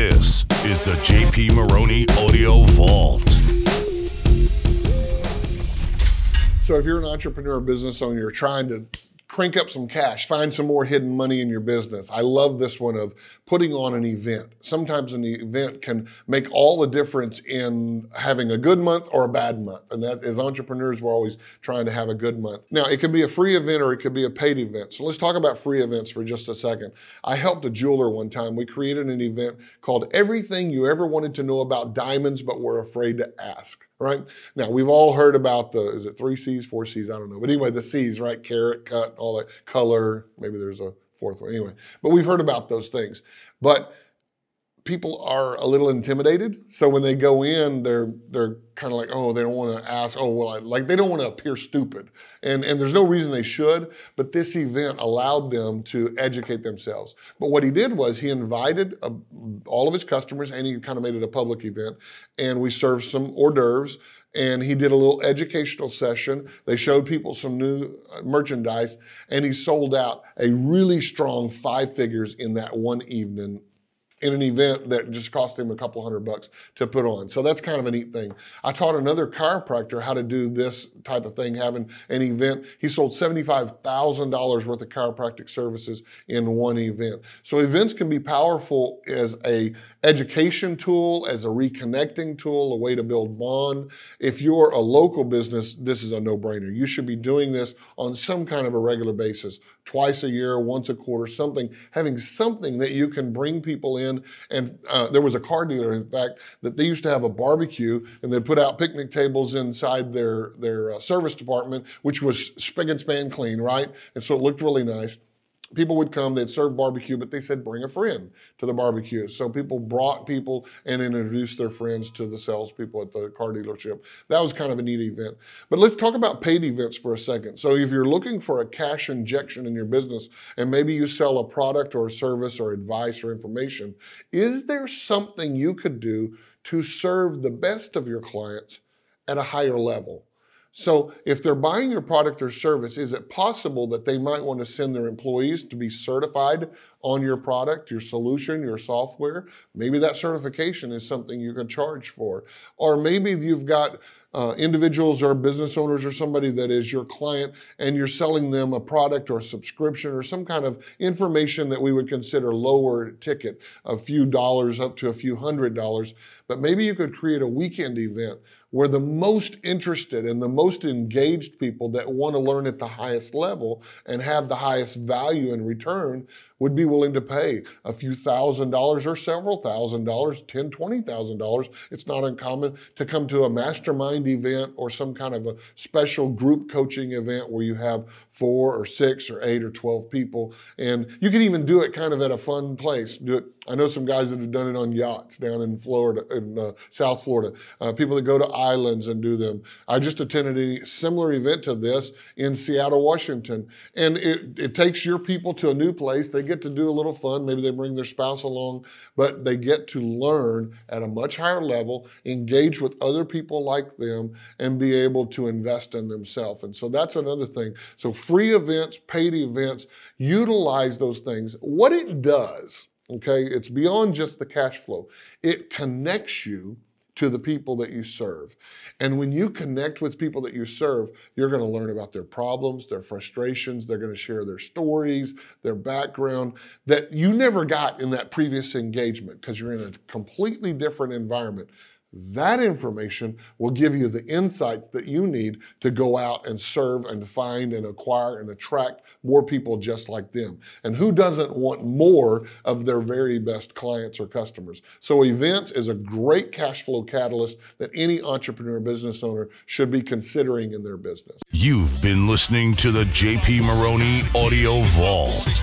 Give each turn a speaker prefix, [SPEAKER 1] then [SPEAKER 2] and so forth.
[SPEAKER 1] This is the JP Maroney Audio Vault.
[SPEAKER 2] So if you're an entrepreneur business owner, you're trying to crank up some cash, find some more hidden money in your business. I love this one of putting on an event. Sometimes an event can make all the difference in having a good month or a bad month. And that as entrepreneurs, we're always trying to have a good month. Now, it could be a free event or it could be a paid event. So let's talk about free events for just a second. I helped a jeweler one time. We created an event called Everything You Ever Wanted to Know About Diamonds But Were Afraid to Ask right? Now we've all heard about the is it three C's, four C's, I don't know. But anyway, the C's, right? Carat, cut, all that color. Maybe there's a fourth one. Anyway, but we've heard about those things. But people are a little intimidated. So when they go in, they're they're kind of like, oh, they don't want to ask. Oh, well, I, like they don't want to appear stupid, and and there's no reason they should. But this event allowed them to educate themselves. But what he did was he invited a, all of his customers, and he kind of made it a public event, and we served some hors d'oeuvres and he did a little educational session. They showed people some new uh, merchandise, and he sold out a really strong five figures in that one evening in an event that just cost him a couple hundred bucks to put on. So that's kind of a neat thing. I taught another chiropractor how to do this type of thing, having an event. He sold $75,000 worth of chiropractic services in one event. So events can be powerful as a education tool, as a reconnecting tool, a way to build bond. If you're a local business, this is a no-brainer. You should be doing this on some kind of a regular basis, twice a year, once a quarter, something, having something that you can bring people in. And uh, there was a car dealer, in fact, that they used to have a barbecue and they'd put out picnic tables inside their, their uh, service department, which was spick and span clean, right? And so it looked really nice people would come, they'd serve barbecue, but they said bring a friend to the barbecue. So people brought people and introduced their friends to the salespeople at the car dealership. That was kind of a neat event. But let's talk about paid events for a second. So if you're looking for a cash injection in your business and maybe you sell a product or a service or advice or information, is there something you could do to serve the best of your clients at a higher level? So if they're buying your product or service, is it possible that they might want to send their employees to be certified on your product, your solution, your software? Maybe that certification is something you can charge for. Or maybe you've got uh, individuals or business owners or somebody that is your client and you're selling them a product or a subscription or some kind of information that we would consider lower ticket, a few dollars up to a few hundred dollars. But maybe you could create a weekend event where the most interested and the most engaged people that want to learn at the highest level and have the highest value in return would be willing to pay a few thousand dollars or several thousand dollars, ten, twenty thousand dollars. It's not uncommon to come to a mastermind event or some kind of a special group coaching event where you have four or six or eight or 12 people. And you can even do it kind of at a fun place. Do it. I know some guys that have done it on yachts down in Florida, in uh, South Florida. Uh, people that go to islands and do them. I just attended a similar event to this in Seattle, Washington. And it, it takes your people to a new place. They get to do a little fun. Maybe they bring their spouse along, but they get to learn at a much higher level, engage with other people like them, and be able to invest in themselves. And so that's another thing. So free events, paid events, utilize those things. What it does, okay, it's beyond just the cash flow. It connects you to the people that you serve. And when you connect with people that you serve, you're going to learn about their problems, their frustrations, they're going to share their stories, their background that you never got in that previous engagement because you're in a completely different environment. That information will give you the insights that you need to go out and serve and find and acquire and attract more people just like them. And who doesn't want more of their very best clients or customers? So, events is a great cash flow catalyst that any entrepreneur business owner should be considering in their business.
[SPEAKER 1] You've been listening to the JP Maroney Audio Vault.